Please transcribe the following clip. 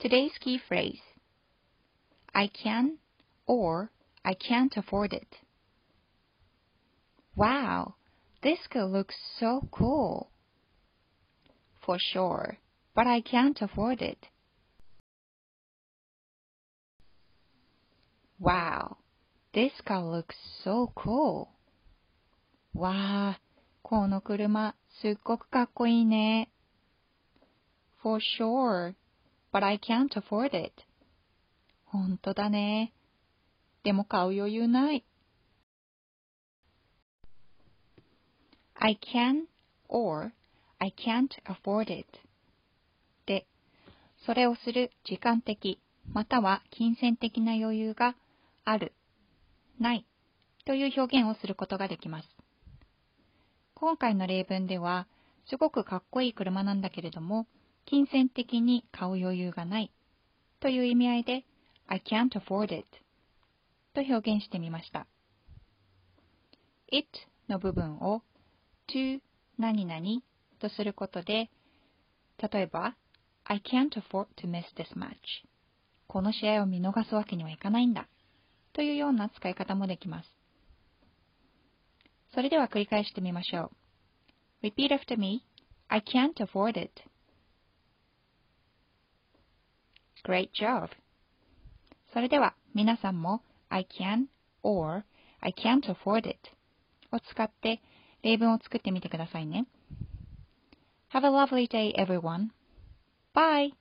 Today's key phrase I can or I can't afford it. Wow, this could look so cool. For sure, but I can't afford it. Wow, this car looks so cool. わあ、この車すっごくかっこいいね。For sure, but I can't afford it. ほんとだね。でも買う余裕ない。I can or I can't afford it で、それをする時間的または金銭的な余裕がある、ないという表現をすることができます。今回の例文では、すごくかっこいい車なんだけれども、金銭的に買う余裕がないという意味合いで I can't afford it と表現してみました。it の部分を to 何々とすることで、例えば I can't afford to miss this match この試合を見逃すわけにはいかないんだというような使い方もできます。それでは繰り返してみましょう。Repeat after me. I can't afford it. Great job. それでは皆さんも I can or I can't afford it を使って例文を作ってみてくださいね。Have a lovely day, everyone. Bye!